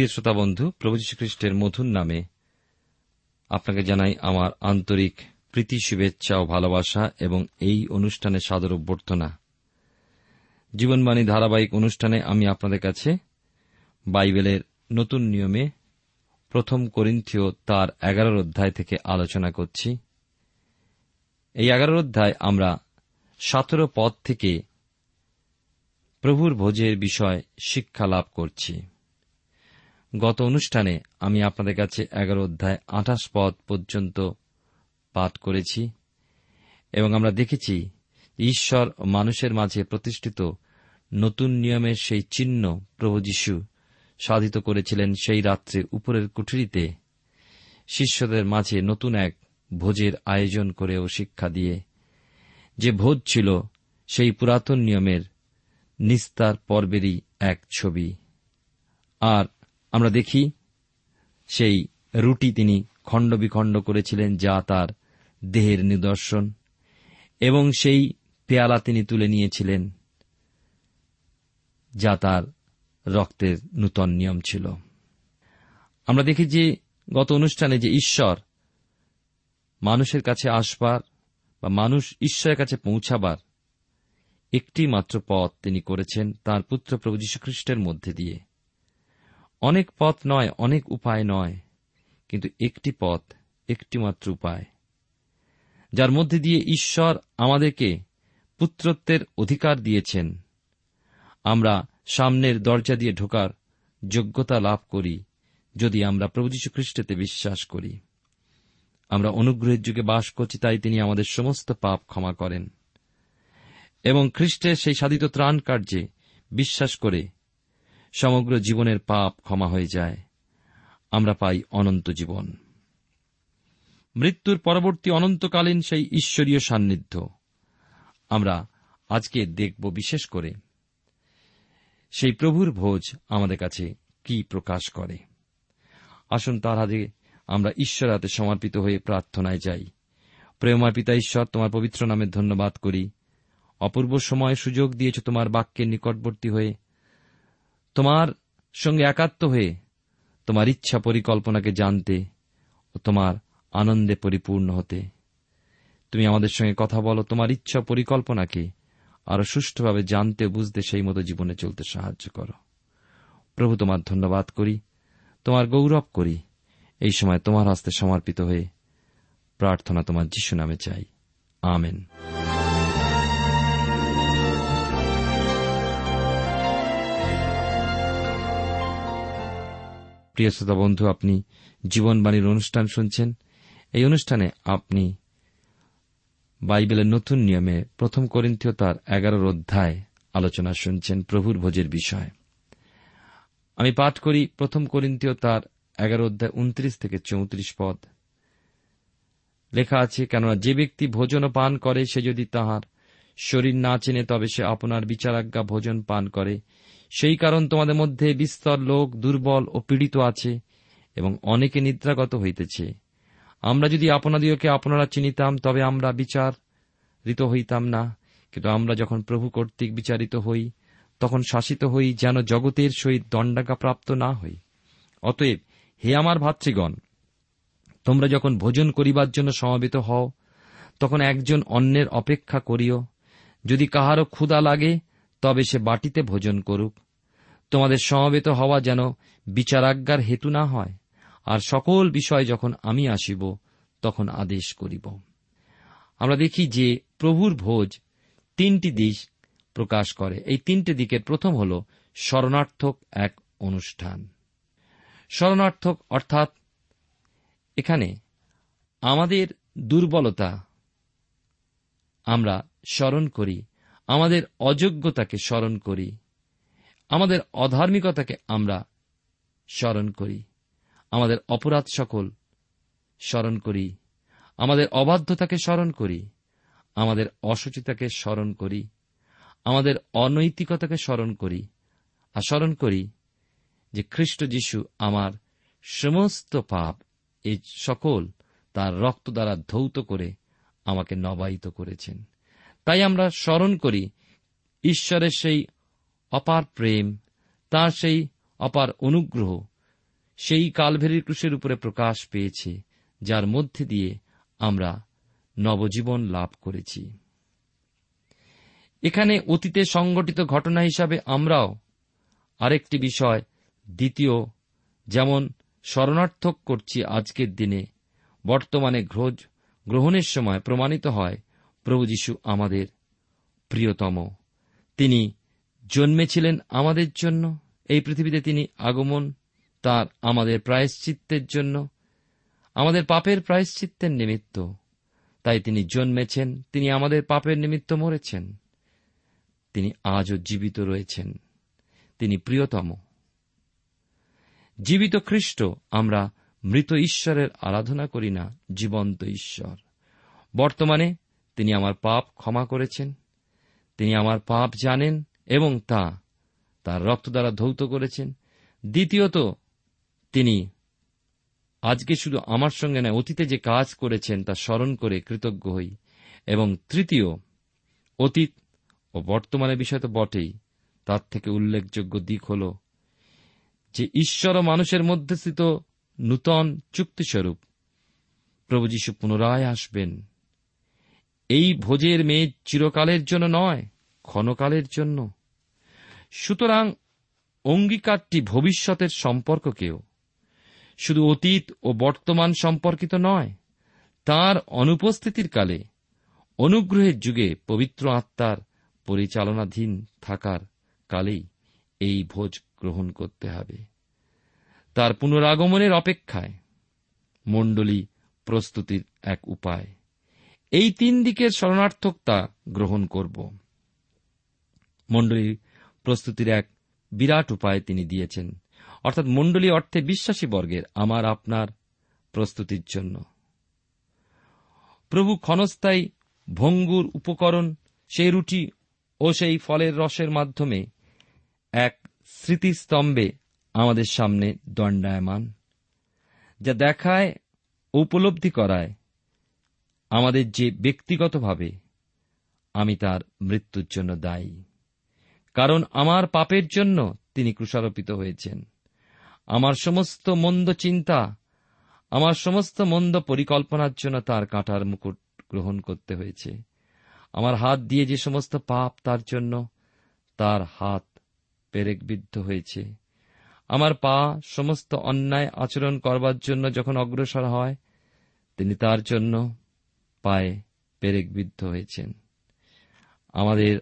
প্রিয় শ্রোতা বন্ধু, প্রভু খ্রিস্টের মধুর নামে আপনাকে জানাই আমার আন্তরিক প্রীতি, শুভেচ্ছা ও ভালোবাসা এবং এই অনুষ্ঠানে সাদর অভ্যর্থনা। জীবনবাণী ধারাবাহিক অনুষ্ঠানে আমি আপনাদের কাছে বাইবেলের নতুন নিয়মে প্রথম করিন্থীয় তার এগারোর অধ্যায় থেকে আলোচনা করছি। এই এগারোর অধ্যায় আমরা সতেরো পদ থেকে প্রভুর ভোজের বিষয় শিক্ষা লাভ করছি। গত অনুষ্ঠানে আমি আপনাদের কাছে এগারো অধ্যায় আঠাশ পদ পর্যন্ত পাঠ করেছি এবং আমরা দেখেছি ঈশ্বর মানুষের মাঝে প্রতিষ্ঠিত নতুন নিয়মের সেই চিহ্ন প্রভু যীশু সাধিত করেছিলেন সেই রাত্রে উপরের কুঠুরিতে। শিষ্যদের মাঝে নতুন এক ভোজের আয়োজন করেও শিক্ষা দিয়ে। যে ভোজ ছিল সেই পুরাতন নিয়মের নিস্তার পর্বেরই এক ছবি। আর আমরা দেখি সেই রুটি তিনি খণ্ড বিখণ্ড করেছিলেন যা তার দেহের নিদর্শন এবং সেই পেয়ালা তিনি তুলে নিয়েছিলেন যা তার রক্তের নূতন নিয়ম ছিল। আমরা দেখি যে গত অনুষ্ঠানে যে ঈশ্বর মানুষের কাছে আসবার বা মানুষ ঈশ্বরের কাছে পৌঁছাবার একটি মাত্র পথ তিনি করেছেন তার পুত্র প্রভু যীশুখ্রিস্টের মধ্যে দিয়ে। অনেক পথ নয়, অনেক উপায় নয়, কিন্তু একটি পথ একটি মাত্র উপায়, যার মধ্যে দিয়ে ঈশ্বর আমাদেরকে পুত্রত্বের অধিকার দিয়েছেন। আমরা সামনের দরজা দিয়ে ঢোকার যোগ্যতা লাভ করি, যদি আমরা প্রভু খ্রিস্টেতে বিশ্বাস করি। আমরা অনুগ্রহের যুগে বাস করছি, তাই তিনি আমাদের সমস্ত পাপ ক্ষমা করেন এবং খ্রিস্টের সেই সাধিত ত্রাণ কার্যে বিশ্বাস করে সমগ্র জীবনের পাপ ক্ষমা হয়ে যায়। আমরা পাই অনন্ত জীবন। মৃত্যুর পরবর্তী অনন্তকালীন সেই ঈশ্বরীয় সান্নিধ্য। আমরা আজকে দেখব বিশেষ করে সেই প্রভুর ভোজ আমাদের কাছে কি প্রকাশ করে। আসুন তার হাতে আমরা ঈশ্বর হাতে সমর্পিত হয়ে প্রার্থনায় যাই। প্রেমা পিতা ঈশ্বর, তোমার পবিত্র নামে ধন্যবাদ করি। অপূর্ব সময় সুযোগ দিয়েছ তোমার বাক্যের নিকটবর্তী হয়ে। তোমার সঙ্গে একাত্ম হয়ে তোমার ইচ্ছা পরিকল্পনাকে জানতে ও তোমার আনন্দে পরিপূর্ণ হতে। তুমি আমাদের সঙ্গে কথা বলো, তোমার ইচ্ছা পরিকল্পনাকে আরও সুষ্ঠুভাবে জানতে বুঝতে সেই মতো জীবনে চলতে সাহায্য করো। প্রভু, তোমার ধন্যবাদ করি, তোমার গৌরব করি, এই সময় তোমার হস্তে সমর্পিত হয়ে প্রার্থনা তোমার যিশু নামে চাই। আমেন। প্রিয় শ্রোতা বন্ধু, আপনি জীবনবাণীর অনুষ্ঠান শুনছেন। এই অনুষ্ঠানে আপনি বাইবেলের নতুন নিয়মে প্রথম করিন্থীয় তার এগারোর অধ্যায় আলোচনা শুনছেন প্রভুর ভোজের বিষয়। আমি পাঠ করি প্রথম করিন্থীয় তার এগারো অধ্যায় উনত্রিশ থেকে চৌত্রিশ পদ। লেখা আছে, কেননা যে ব্যক্তি ভোজন পান করে, সে যদি তাহার শরীর না চেনে তবে সে আপনার বিচারাজ্ঞা ভোজন পান করে। সেই কারণ তোমাদের মধ্যে বিস্তর লোক, দুর্বল ও পীড়িত আছে এবং অনেকে নিদ্রাগত হইতেছে। আমরা যদি আপনাদিওকে আপনারা চিনিতাম, তবে আমরা বিচারিত হইতাম না। কিন্তু আমরা যখন প্রভু কর্তৃক বিচারিত হই, তখন শাসিত হই যেন জগতের সহিত দণ্ডাজ্ঞা প্রাপ্ত না হই। অতএব হে আমার ভাতৃগণ, তোমরা যখন ভোজন করিবার জন্য সমবেত হও, তখন একজন অন্যের অপেক্ষা করিও। যদি কাহারও ক্ষুধা লাগে, তবে সে বাটিতে ভোজন করুক। তোমাদের সমবেত হওয়া যেন বিচারাজ্ঞার হেতু না হয়, আর সকল বিষয় যখন আমি আসিব, তখন আদেশ করিব। আমরা দেখি যে প্রভুর ভোজ তিনটি দিক প্রকাশ করে। এই তিনটি দিকের প্রথম হল শরণার্থক এক অনুষ্ঠান। শরণার্থক অর্থাৎ এখানে আমাদের দুর্বলতা আমরা স্মরণ করি। আমাদের অযোগ্যতাকে স্মরণ করি। আমাদের অধার্মিকতাকে আমরা স্মরণ করি। আমাদের অপরাধ সকল স্মরণ করি। আমাদের অবাধ্যতাকে স্মরণ করি। আমাদের অসুচিতাকে স্মরণ করি। আমাদের অনৈতিকতাকে স্মরণ করি। আর স্মরণ করি যে খ্রিস্ট যীশু আমার সমস্ত পাপ, এই সকল তার রক্ত দ্বারা ধৌত করে আমাকে নবায়িত করেছেন। তাই আমরা স্মরণ করি, ঈশ্বরের সেই অপার প্রেম, তার সেই অপার অনুগ্রহ, সেই কালভেরির ক্রুশের উপরে প্রকাশ পেয়েছে, যার মধ্যে দিয়ে আমরা নবজীবন লাভ করেছি। এখানে অতীতে সংগঠিত ঘটনা হিসাবে আমরাও আরেকটি বিষয়, দ্বিতীয়, যেমন শরণার্থক করছি আজকের দিনে, বর্তমানে গ্রহণের সময় প্রমাণিত হয় প্রভু যীশু আমাদের প্রিয়তম। তিনি জন্মেছিলেন আমাদের জন্য। এই পৃথিবীতে তিনি আগমন তার আমাদের প্রায়শ্চিত্তের জন্য, আমাদের পাপের প্রায়শ্চিত্তের নিমিত্ত। তাই তিনি জন্মেছেন, তিনি আমাদের পাপের নিমিত্ত মরেছেন। তিনি আজও জীবিত রয়েছেন। তিনি প্রিয়তম। জীবিত খ্রিস্ট আমরা মৃত ঈশ্বরের আরাধনা করি না, জীবন্ত ঈশ্বর। বর্তমানে তিনি আমার পাপ ক্ষমা করেছেন, তিনি আমার পাপ জানেন এবং তা তার রক্ত দ্বারা ধৌত করেছেন। দ্বিতীয়ত, তিনি আজকে শুধু আমার সঙ্গে নয়, অতীতে যে কাজ করেছেন তা স্মরণ করে কৃতজ্ঞ হই। এবং তৃতীয়, অতীত ও বর্তমানে বিষয় তো বটেই, তার থেকে উল্লেখযোগ্য দিক হল যে ঈশ্বর ও মানুষের মধ্যে স্থিত নূতন চুক্তিস্বরূপ প্রভু যীশু পুনরায় আসবেন। এই ভোজের মেয়ে চিরকালের জন্য নয়, ক্ষণকালের জন্য। সুতরাং অঙ্গীকারটি ভবিষ্যতের সম্পর্ককেও, শুধু অতীত ও বর্তমান সম্পর্কিত নয়, তার অনুপস্থিতির কালে, অনুগ্রহের যুগে পবিত্র আত্মার পরিচালনাধীন থাকার কালেই এই ভোজ গ্রহণ করতে হবে। তার পুনরাগমনের অপেক্ষায় মণ্ডলী প্রস্তুতির এক উপায়। এই তিন দিকের শরণার্থকতা গ্রহণ করব। মণ্ডলীর প্রস্তুতির এক বিরাট উপায় তিনি দিয়েছেন। অর্থাৎ মণ্ডলী অর্থে বিশ্বাসী বর্গের আমার আপনার প্রস্তুতির জন্য। প্রভু ক্ষণস্থায়ী ভঙ্গুর উপকরণ, সেই রুটি ও সেই ফলের রসের মাধ্যমে এক স্মৃতিস্তম্ভে আমাদের সামনে দণ্ডায়মান, যা দেখায় উপলব্ধি করায় আমাদের যে ব্যক্তিগতভাবে আমি তার মৃত্যুর জন্য দায়ী। কারণ আমার পাপের জন্য তিনি ক্রুষারোপিত হয়েছেন। আমার সমস্ত মন্দ চিন্তা, আমার সমস্ত মন্দ পরিকল্পনার জন্য তার কাঁটার মুকুট গ্রহণ করতে হয়েছে। আমার হাত দিয়ে যে সমস্ত পাপ তার জন্য তার হাত পেরেকবিদ্ধ হয়েছে। আমার পা সমস্ত অন্যায় আচরণ করবার জন্য যখন অগ্রসর হয়, তিনি তার জন্য পায়ে পেরেকবিদ্ধ হয়েছেন। আমাদের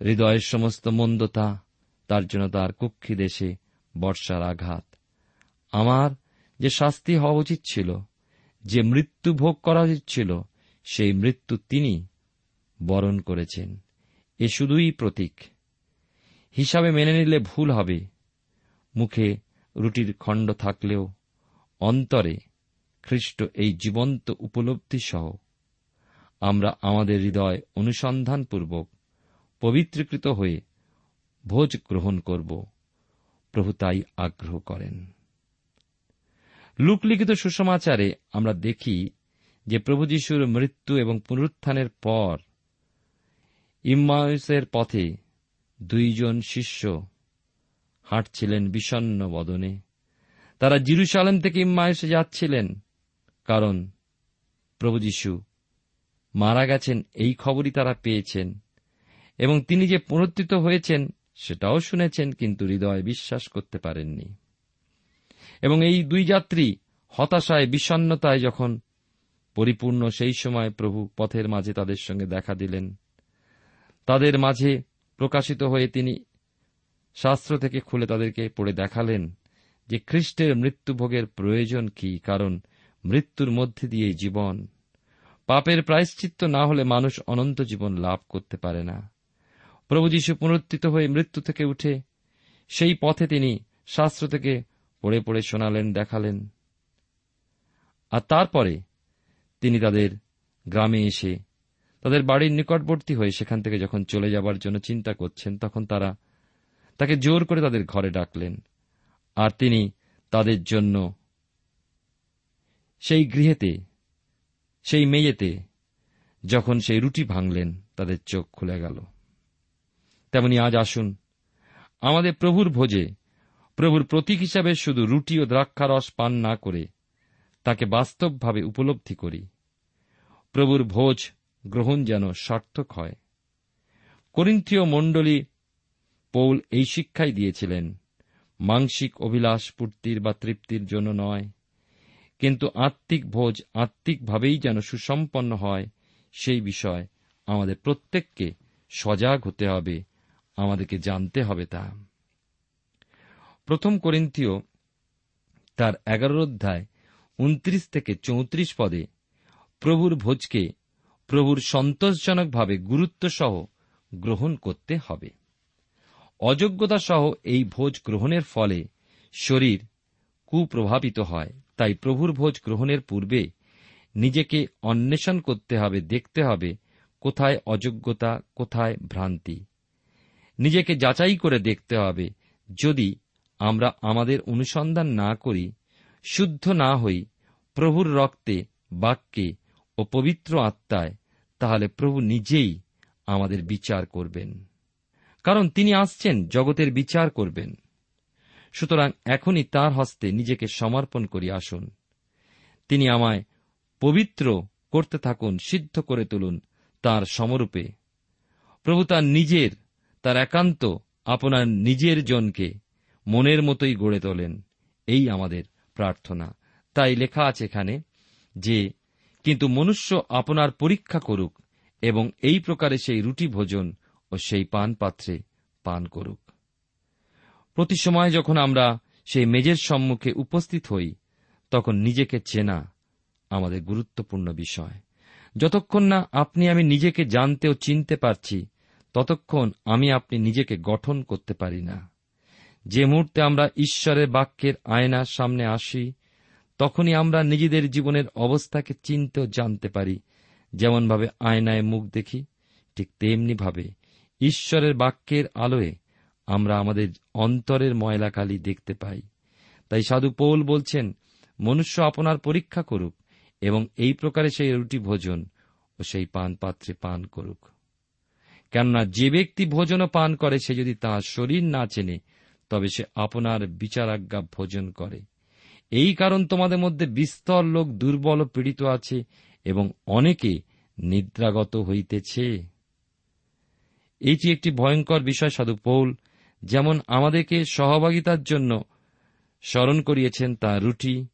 হৃদয়ের সমস্ত মন্দতা তার জন্য তার কুক্ষি দেশে বর্ষার আঘাত। আমার যে শাস্তি হওয়া উচিত ছিল, যে মৃত্যু ভোগ করা উচিত ছিল, সেই মৃত্যু তিনি বরণ করেছেন। এ শুধুই প্রতীক। হিসাবে মেনে নিলে ভুল হবে। মুখে রুটির খণ্ড থাকলেও অন্তরে খ্রিস্ট এই জীবন্ত উপলব্ধি সহ আমরা আমাদের হৃদয় অনুসন্ধানপূর্বক পবিত্রীকৃত হয়ে ভোজ গ্রহণ করব। প্রভু তাই আগ্রহ করেন। লুকলিখিত সুসমাচারে আমরা দেখি যে প্রভু যিশুর মৃত্যু এবং পুনরুত্থানের পর ইম্মাউসের পথে দুইজন শিষ্য হাঁটছিলেন বিষণ্ন বদনে। তারা জিরুসালেম থেকে ইম্মাউসে যাচ্ছিলেন, কারণ প্রভু যিশু মারা গেছেন, এই খবরই তারা পেয়েছেন। এবং তিনি যে পুনরুত্থিত হয়েছেন, সেটাও শুনেছেন, কিন্তু হৃদয় বিশ্বাস করতে পারেননি। এবং এই দুই যাত্রী হতাশায় বিষণ্নতায় যখন পরিপূর্ণ, সেই সময় প্রভু পথের মাঝে তাদের সঙ্গে দেখা দিলেন। তাদের মাঝে প্রকাশিত হয়ে তিনি শাস্ত্র থেকে খুলে তাদেরকে পড়ে দেখালেন যে খ্রিস্টের মৃত্যুভোগের প্রয়োজন কি, কারণ মৃত্যুর মধ্যে দিয়ে জীবন। পাপের প্রায়শ্চিত্ত না হলে মানুষ অনন্ত জীবন লাভ করতে পারে না। প্রভু যীশু পুনরুত্থিত হয়ে মৃত্যু থেকে উঠে সেই পথে তিনি শাস্ত্র থেকে পড়ে পড়ে শোনালেন, দেখালেন। আর তারপরে তিনি তাদের গ্রামে এসে তাদের বাড়ির নিকটবর্তী হয়ে সেখান থেকে যখন চলে যাবার জন্য চিন্তা করছেন, তখন তারা তাকে জোর করে তাদের ঘরে ডাকলেন। আর তিনি তাদের জন্য সেই গৃহেতে সেই মেয়েতে যখন সেই রুটি ভাঙলেন, তাদের চোখ খুলে গেল। তেমনি আজ আসুন, আমাদের প্রভুর ভোজে, প্রভুর প্রতীক হিসাবে শুধু রুটি ও দ্রাক্ষারস পান না করে তাকে বাস্তবভাবে উপলব্ধি করি। প্রভুর ভোজ গ্রহণ যেন সার্থক হয়। করিন্থীয় মণ্ডলী পৌল এই শিক্ষাই দিয়েছিলেন, মাংসিক অভিলাষ পূর্তির বা তৃপ্তির জন্য নয়। কিন্তু আত্মিক ভোজ আত্মিকভাবেই যেন সুসম্পন্ন হয়, সেই বিষয় আমাদের প্রত্যেককে সজাগ হতে হবে, আমাদেরকে জানতে হবে তা। প্রথম করিন্থীয় তার এগারো অধ্যায় উনত্রিশ থেকে চৌত্রিশ পদে প্রভুর ভোজকে প্রভুর সন্তোষজনকভাবে গুরুত্ব সহ গ্রহণ করতে হবে। অযোগ্যতা সহ এই ভোজ গ্রহণের ফলে শরীর কুপ্রভাবিত হয়। তাই প্রভুর ভোজ গ্রহণের পূর্বে নিজেকে অন্বেষণ করতে হবে, দেখতে হবে কোথায় অযোগ্যতা, কোথায় ভ্রান্তি। নিজেকে যাচাই করে দেখতে হবে, যদি আমরা আমাদের অনুসন্ধান না করি, শুদ্ধ না হই, প্রভুর রক্তে, বাক্যে ও পবিত্র আত্মায়, তাহলে প্রভু নিজেই আমাদের বিচার করবেন। কারণ তিনি আসছেন, জগতের বিচার করবেন। সুতরাং এখনই তার হস্তে নিজেকে সমর্পণ করি, আসুন। তিনি আমায় পবিত্র করতে থাকুন, সিদ্ধ করে তুলুন তার সমরূপে। প্রভু তার নিজের, তার একান্ত, আপনার নিজের জনকে মনের মতোই গড়ে তোলেন। এই আমাদের প্রার্থনা। তাই লেখা আছে এখানে যে, কিন্তু মনুষ্য আপনার পরীক্ষা করুক এবং এই প্রকারে সেই রুটি ভোজন ও সেই পান পাত্রে পান করুক। প্রতি সময় যখন আমরা সেই মেজের সম্মুখে উপস্থিত হই, তখন নিজেকে চেনা আমাদের গুরুত্বপূর্ণ বিষয়। যতক্ষণ না আপনি আমি নিজেকে জানতে ও চিনতে পারছি, ততক্ষণ আমি আপনি নিজেকে গঠন করতে পারি না। যে মুহূর্তে আমরা ঈশ্বরের বাক্যের আয়নার সামনে আসি, তখনই আমরা নিজেদের জীবনের অবস্থাকে চিনতে ও জানতে পারি। যেমনভাবে আয়নায় মুখ দেখি, ঠিক তেমনিভাবে ঈশ্বরের বাক্যের আলোয় আমরা আমাদের অন্তরের ময়লাকালি দেখতে পাই। তাই সাধু পৌল বলছেন, মনুষ্য আপনার পরীক্ষা করুক এবং এই প্রকারে সেই রুটি ভোজন ও সেই পান পাত্রে পান করুক। কেননা যে ব্যক্তি ভোজন পান করে, সে যদি তাঁর শরীর না চেনে, তবে সে আপনার বিচারাজ্ঞা ভোজন করে। এই কারণ তোমাদের মধ্যে বিস্তর লোক দুর্বল পীড়িত আছে এবং অনেকে নিদ্রাগত হইতেছে। এটি একটি ভয়ঙ্কর বিষয়, সাধু পৌল। যেমন আমাদেরকে সহভাগিতার জন্য স্মরণ করিয়েছেন তা রুটি,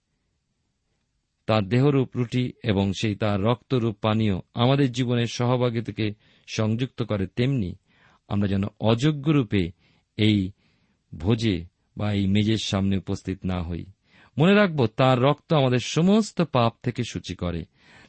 তার দেহরূপ রুটি এবং সেই তার রক্তরূপ পানীয় আমাদের জীবনের সহভাগিতাকে সংযুক্ত করে তেমনি আমরা যেন অযোগ্য রূপে এই ভোজে বা এই মেজের সামনে উপস্থিত না হই। মনে রাখব, তার রক্ত আমাদের সমস্ত পাপ থেকে সূচি করে।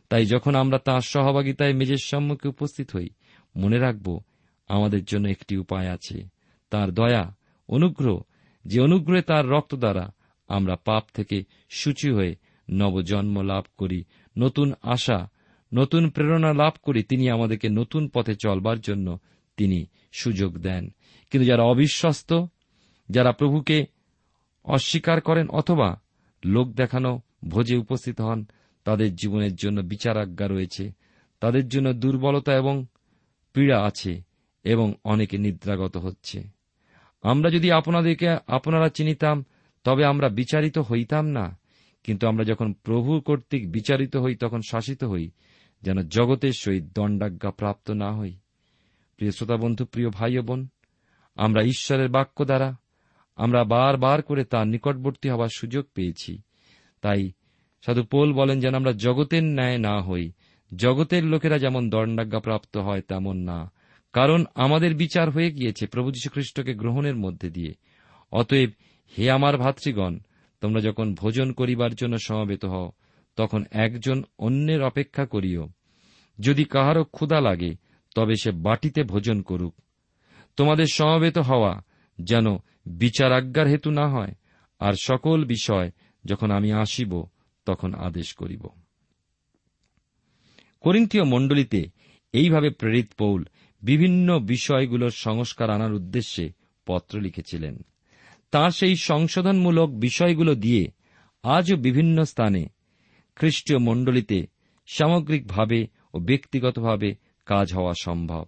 তাই যখন আমরা তার সহভাগিতায় মেজের সম্মুখে উপস্থিত হই, মনে রাখব আমাদের জন্য একটি উপায় আছে। তার দয়া, অনুগ্রহ, যে অনুগ্রহে তার রক্ত দ্বারা আমরা পাপ থেকে সূচি হয়ে নবজন্ম লাভ করি, নতুন আশা, নতুন প্রেরণা লাভ করি, তিনি আমাদেরকে নতুন পথে চলবার জন্য তিনি সুযোগ দেন। কিন্তু যারা অবিশ্বস্ত, যারা প্রভুকে অস্বীকার করেন অথবা লোক দেখানো ভোজে উপস্থিত হন, তাদের জীবনের জন্য বিচারাজ্ঞা রয়েছে, তাদের জন্য দুর্বলতা এবং পীড়া আছে এবং অনেকে নিদ্রাগত হচ্ছে। আমরা যদি আপনাদেরকে, আপনারা চিনিতাম, তবে আমরা বিচারিত হইতাম না। কিন্তু আমরা যখন প্রভু কর্তৃক বিচারিত হই, তখন শাসিত হই, যেন জগতের সহিত দণ্ডাজ্ঞা প্রাপ্ত না হই। প্রিয় শ্রোতা বন্ধু, প্রিয় ভাই বোন, আমরা ঈশ্বরের বাক্য দ্বারা, আমরা বারবার করে তার নিকটবর্তী হওয়ার সুযোগ পেয়েছি। তাই সাধু পোল বলেন যেন আমরা জগতের ন্যায় না হই, জগতের লোকেরা যেমন দণ্ডাজ্ঞা প্রাপ্ত হয়, তেমন না। কারণ আমাদের বিচার হয়ে গিয়েছে প্রভু যীশুখ্রিস্টকে গ্রহণের মধ্যে দিয়ে। অতএব, হে আমার ভাতৃগণ, তোমরা যখন ভোজন করিবার জন্য সমবেত হও, তখন একজন অন্যের অপেক্ষা করিও। যদি কাহারও ক্ষুধা লাগে, তবে সে বাটিতে ভোজন করুক। তোমাদের সমবেত হওয়া যেন বিচারাজ্ঞার হেতু না হয়, আর সকল বিষয় যখন আমি আসিব, তখন আদেশ করিব। করিন্থীয় মণ্ডলীতে এইভাবে প্রেরিত পৌল বিভিন্ন বিষয়গুলোর সংস্কার আনার উদ্দেশ্যে পত্র লিখেছিলেন। তাঁর সেই সংশোধনমূলক বিষয়গুলো দিয়ে আজও বিভিন্ন স্থানে খ্রিস্টীয় মণ্ডলীতে সামগ্রিকভাবে ও ব্যক্তিগতভাবে কাজ হওয়া সম্ভব,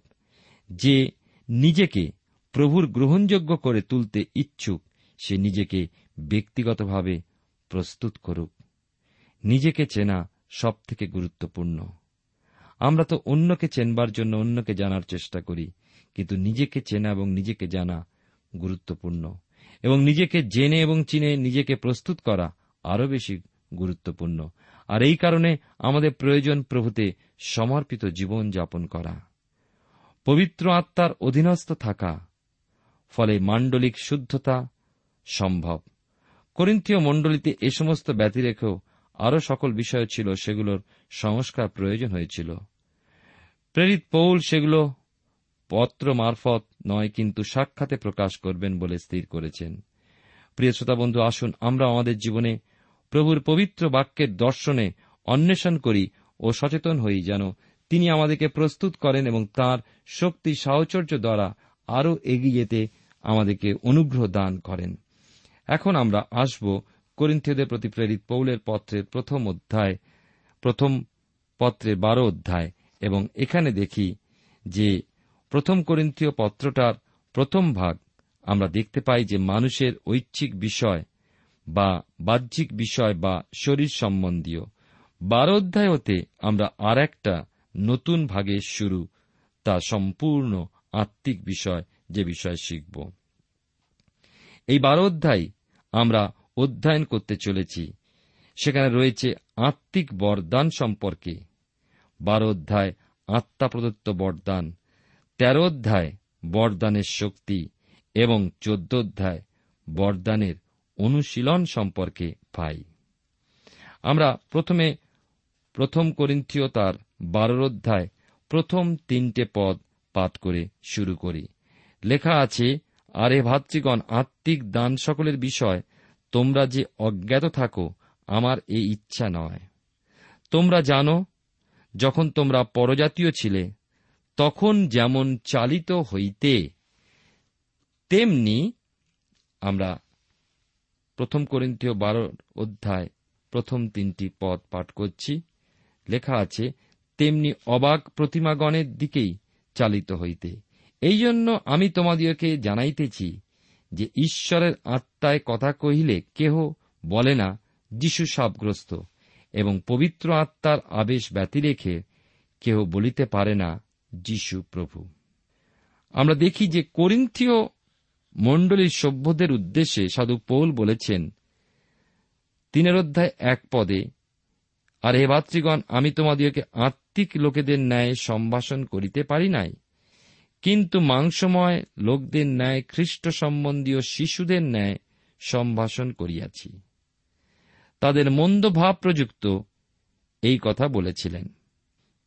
যে নিজেকে প্রভুর গ্রহণযোগ্য করে তুলতে ইচ্ছুক, সে নিজেকে ব্যক্তিগতভাবে প্রস্তুত করুক। নিজেকে চেনা সব থেকে গুরুত্বপূর্ণ। আমরা তো অন্যকে চেনবার জন্য অন্যকে জানার চেষ্টা করি, কিন্তু নিজেকে চেনা এবং নিজেকে জানা গুরুত্বপূর্ণ। এবং নিজেকে জেনে এবং চিনে নিজেকে প্রস্তুত করা আরও বেশি গুরুত্বপূর্ণ। আর এই কারণে আমাদের প্রয়োজন প্রভুতে সমর্পিত জীবন যাপন করা। পবিত্র আত্মার অধীনস্থ থাকা, ফলে মাণ্ডলিক শুদ্ধতা সম্ভব। করিন্থীয় মণ্ডলীতে এ সমস্ত ব্যতি রেখেও আরও সকল বিষয় ছিল, সেগুলোর সংস্কার প্রয়োজন হয়েছিল। প্রেরিত পৌল সেগুলো পত্র মারফত নয়, কিন্তু সাক্ষাতে প্রকাশ করবেন বলে স্থির করেছেন। প্রিয় শ্রোতা বন্ধু, আসুন আমরা আমাদের জীবনে প্রভুর পবিত্র বাক্যের দর্শনে অন্বেষণ করি ও সচেতন হই যেন তিনি আমাদেরকে প্রস্তুত করেন এবং তার শক্তি সাহচর্য দ্বারা আরও এগিয়ে যেতে আমাদেরকে অনুগ্রহ দান করেন। এখন আমরা আসব করিন্থীয়দের প্রতি প্রেরিত পৌলের পত্রের প্রথম অধ্যায়, প্রথম পত্রের বারো অধ্যায়। এবং এখানে দেখি যে প্রথম করিন্থীয় পত্রটার প্রথম ভাগ আমরা দেখতে পাই যে মানুষের ঐচ্ছিক বিষয় বা বাহ্যিক বিষয় বা শরীর সম্বন্ধীয়। বারো অধ্যায় হতে আমরা আর একটা নতুন ভাগের শুরু, তা সম্পূর্ণ আত্মিক বিষয় যে বিষয় শিখব। এই বারো অধ্যায় আমরা অধ্যয়ন করতে চলেছি। সেখানে রয়েছে আত্মিক বরদান সম্পর্কে। বারো অধ্যায় আত্মা প্রদত্ত বরদান, তেরো অধ্যায় বরদানের শক্তি এবং চোদ্দ অধ্যায় বরদানের অনুশীলন সম্পর্কে পাই। আমরা প্রথমে প্রথম করিন্থীয় তার বারোর অধ্যায় প্রথম তিনটে পদ পাঠ করে শুরু করি। লেখা আছে, আরে ভাতৃগণ, আত্মিক দান সকলের বিষয়, তোমরা যে অজ্ঞাত থাকো, আমার এই ইচ্ছা নয়। তোমরা জানো যখন তোমরা পরজাতীয় ছিলে, তখন যেমন চালিত হইতে, তেমনি আমরা প্রথম করিন্থীয় বারো অধ্যায় প্রথম তিনটি পদ পাঠ করছি। লেখা আছে, তেমনি অবাক প্রতিমাগণের দিকেই চালিত হইতে। এই জন্য আমি তোমাদিওকে জানাইতেছি যে ঈশ্বরের আত্মায় কথা কহিলে কেহ বলে না, যিশু সাপগ্রস্ত। এবং পবিত্র আত্মার আবেশ ব্যতি রেখে কেহ বলিতে পারে না, যীশু প্রভু। আমরা দেখি যে করিন্থীয় মণ্ডলীর সভ্যদের উদ্দেশ্যে সাধু পৌল বলেছেন, তিনের অধ্যায় এক পদে, আর হে ভাতৃগণ, আমি তোমাদিওকে আত্মিক লোকেদের ন্যায় সম্ভাষণ করিতে পারি নাই, কিন্তু মাংসময় লোকদের ন্যায় খ্রিস্ট সম্বন্ধীয় শিশুদের ন্যায় সম্ভাষণ করিয়াছি। তাদের মন্দ ভাব প্রযুক্ত এই কথা বলেছিলেন।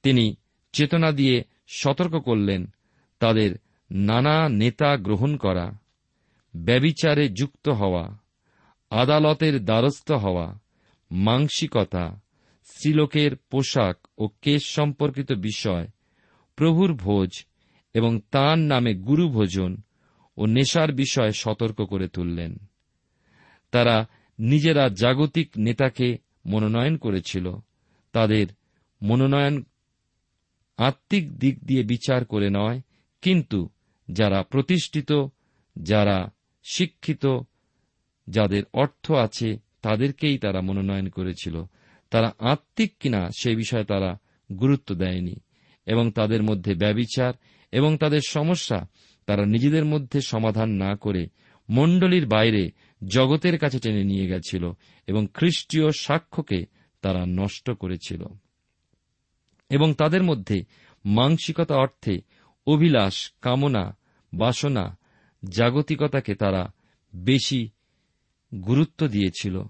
তিনি চেতনা দিয়ে সতর্ক করলেন তাদের নানা নেতা গ্রহণ করা, ব্যবিচারে যুক্ত হওয়া, আদালতের দ্বারস্থ হওয়া, মাংসিকতা, স্ত্রীলোকের পোশাক ও কেশ সম্পর্কিত বিষয়, প্রভুর ভোজ এবং তাঁর নামে গুরু ভোজন ও নেশার বিষয়ে সতর্ক করে তুললেন। তারা নিজেরা জাগতিক নেতাকে মনোনয়ন করেছিল। তাদের মনোনয়ন আত্মিক দিক দিয়ে বিচার করে নয়, কিন্তু যারা প্রতিষ্ঠিত, যারা শিক্ষিত, যাদের অর্থ আছে, তাদেরকেই তারা মনোনয়ন করেছিল। তারা আত্মিক কিনা, সে বিষয়ে তারা গুরুত্ব দেয়নি। এবং তাদের মধ্যে ব্যবিচার এবং তাদের সমস্যা তারা নিজেদের মধ্যে সমাধান না করে মণ্ডলীর বাইরে জগতের কাছে টেনে নিয়ে গেছিল এবং খ্রিস্টীয় সাক্ষ্যকে তারা নষ্ট করেছিল। এবং তাদের মধ্যে মাংসিকতা অর্থে অভিলাষ, কামনা, বাসনা, জাগতিকতাকে তারা বেশি গুরুত্ব দিয়েছিল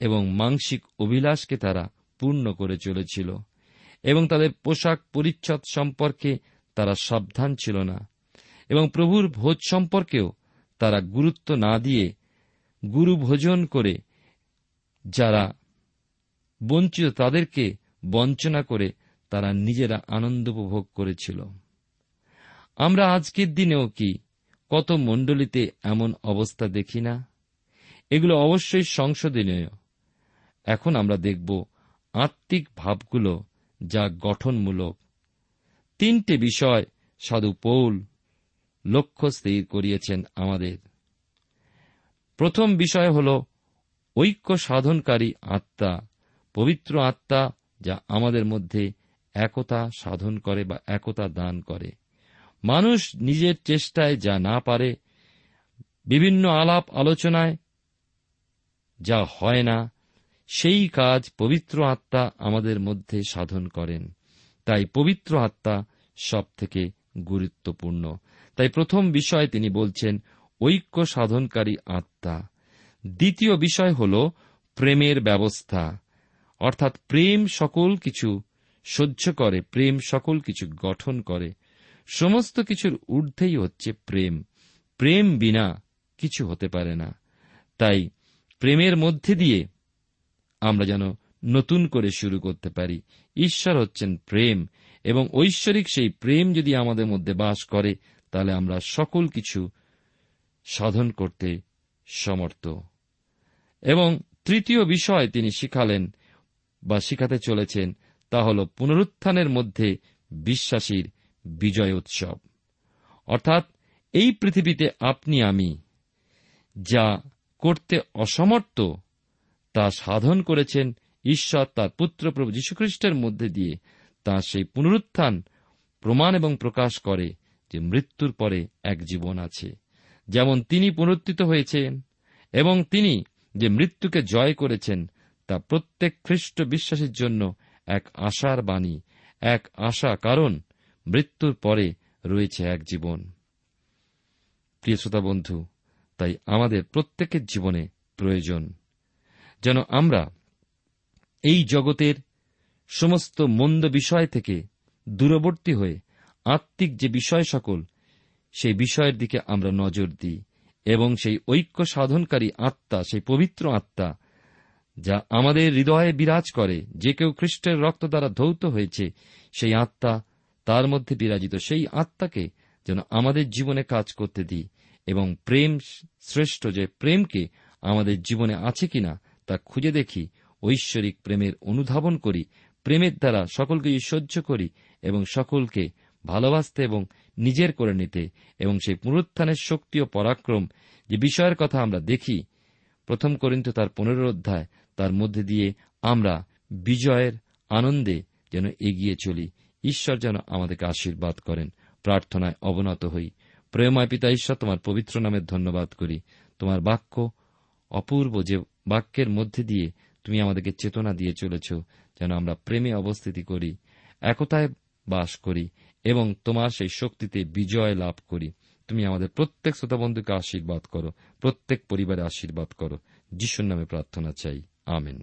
এবং মাংসিক অভিলাষকে তারা পূর্ণ করে চলেছিল এবং তাদের পোশাক পরিচ্ছদ সম্পর্কে তারা সাবধান ছিল না এবং প্রভুর ভোজ সম্পর্কেও তারা গুরুত্ব না দিয়ে গুরু ভোজন করে, যারা বঞ্চিত, তাদেরকে বঞ্চনা করে তারা নিজেরা আনন্দ উপভোগ করেছিল। আমরা আজকের দিনেও কি কত মণ্ডলীতে এমন অবস্থা দেখি না? এগুলো অবশ্যই সংশোধনীয়। এখন আমরা দেখব আত্মিক ভাবগুলো যা গঠনমূলক। তিনটে বিষয় সাধু পৌল লক্ষ্য স্থির করিয়েছেন আমাদের। প্রথম বিষয় হল ঐক্য সাধনকারী আত্মা, পবিত্র আত্মা যা আমাদের মধ্যে একতা সাধন করে বা একতা দান করে। মানুষ নিজের চেষ্টায় যা না পারে, বিভিন্ন আলাপ আলোচনায় যা হয় না, সেই কাজ পবিত্র আত্মা আমাদের মধ্যে সাধন করেন। তাই পবিত্র আত্মা সব থেকে গুরুত্বপূর্ণ। তাই প্রথম বিষয় তিনি বলছেন ঐক্য সাধনকারী আত্মা। দ্বিতীয় বিষয় হল প্রেমের ব্যবস্থা। অর্থাৎ প্রেম সকল কিছু সহ্য করে, প্রেম সকল কিছু গঠন করে। সমস্ত কিছুর ঊর্ধ্বেই হচ্ছে প্রেম। প্রেম বিনা কিছু হতে পারে না। তাই প্রেমের মধ্যে দিয়ে আমরা যেন নতুন করে শুরু করতে পারি। ঈশ্বর হচ্ছেন প্রেম এবং ঐশ্বরিক সেই প্রেম যদি আমাদের মধ্যে বাস করে, তাহলে আমরা সকল কিছু সাধন করতে সমর্থ। এবং তৃতীয় বিষয় তিনি শিখালেন বা শিখাতে চলেছেন তা হল পুনরুত্থানের মধ্যে বিশ্বাসীর বিজয় উৎসব। অর্থাৎ এই পৃথিবীতে আপনি আমি, যা করতে অসমর্থ, তা সাধন করেছেন ঈশ্বর তার পুত্র প্রভু যীশুখ্রিস্টের মধ্যে দিয়ে। তা সেই পুনরুত্থান প্রমাণ এবং প্রকাশ করে যে মৃত্যুর পরে এক জীবন আছে। যেমন তিনি পুনরুত্থিত হয়েছেন এবং তিনি যে মৃত্যুকে জয় করেছেন, তা প্রত্যেক খ্রিস্ট বিশ্বাসীর জন্য এক আশার বাণী, এক আশা কারণ মৃত্যুর পরে রয়েছে এক জীবন। প্রিয় শ্রোতা বন্ধু, তাই আমাদের প্রত্যেকের জীবনে প্রয়োজন যেন আমরা এই জগতের সমস্ত মন্দ বিষয় থেকে দূরবর্তী হয়ে আত্মিক যে বিষয় সকল সেই বিষয়ের দিকে আমরা নজর দিই এবং সেই ঐক্য সাধনকারী আত্মা, সেই পবিত্র আত্মা, যা আমাদের হৃদয়ে বিরাজ করে, যে কেউ খ্রিস্টের রক্ত দ্বারা ধৌত হয়েছে, সেই আত্মা, তার মধ্যে বিরাজিত সেই আত্মাকে যেন আমাদের জীবনে কাজ করতে দিই এবং প্রেম শ্রেষ্ঠ যে প্রেমকে আমাদের জীবনে আছে কিনা তা খুঁজে দেখি, ঐশ্বরিক প্রেমের অনুধাবন করি, প্রেমের দ্বারা সকলকে সহ্য করি এবং সকলকে ভালোবাসতে এবং নিজের করে নিতে এবং সেই পুনরুত্থানের শক্তি ও পরাক্রম যে বিষয়ের কথা আমরা দেখি, প্রথম করিন্ত তার পনেরো অধ্যায়, তার মধ্যে দিয়ে আমরা বিজয়ের আনন্দে যেন এগিয়ে চলি। ঈশ্বর যেন আমাদেরকে আশীর্বাদ করেন। প্রার্থনায় অবনত হই। প্রেময় পিতা ঈশ্বর, তোমার পবিত্র নামের ধন্যবাদ করি। তোমার বাক্য অপূর্ব যে বাক্যের মধ্যে দিয়ে তুমি আমাদেরকে চেতনা দিয়ে চলেছ, যেন আমরা প্রেমে অবস্থিতি করি, একতায় বাস করি এবং তোমার সেই শক্তিতে বিজয় লাভ করি। তুমি আমাদের প্রত্যেক শ্রোতা বন্ধুকে আশীর্বাদ করো, প্রত্যেক পরিবারে আশীর্বাদ করো। যিশুর নামে প্রার্থনা চাই। আমেন।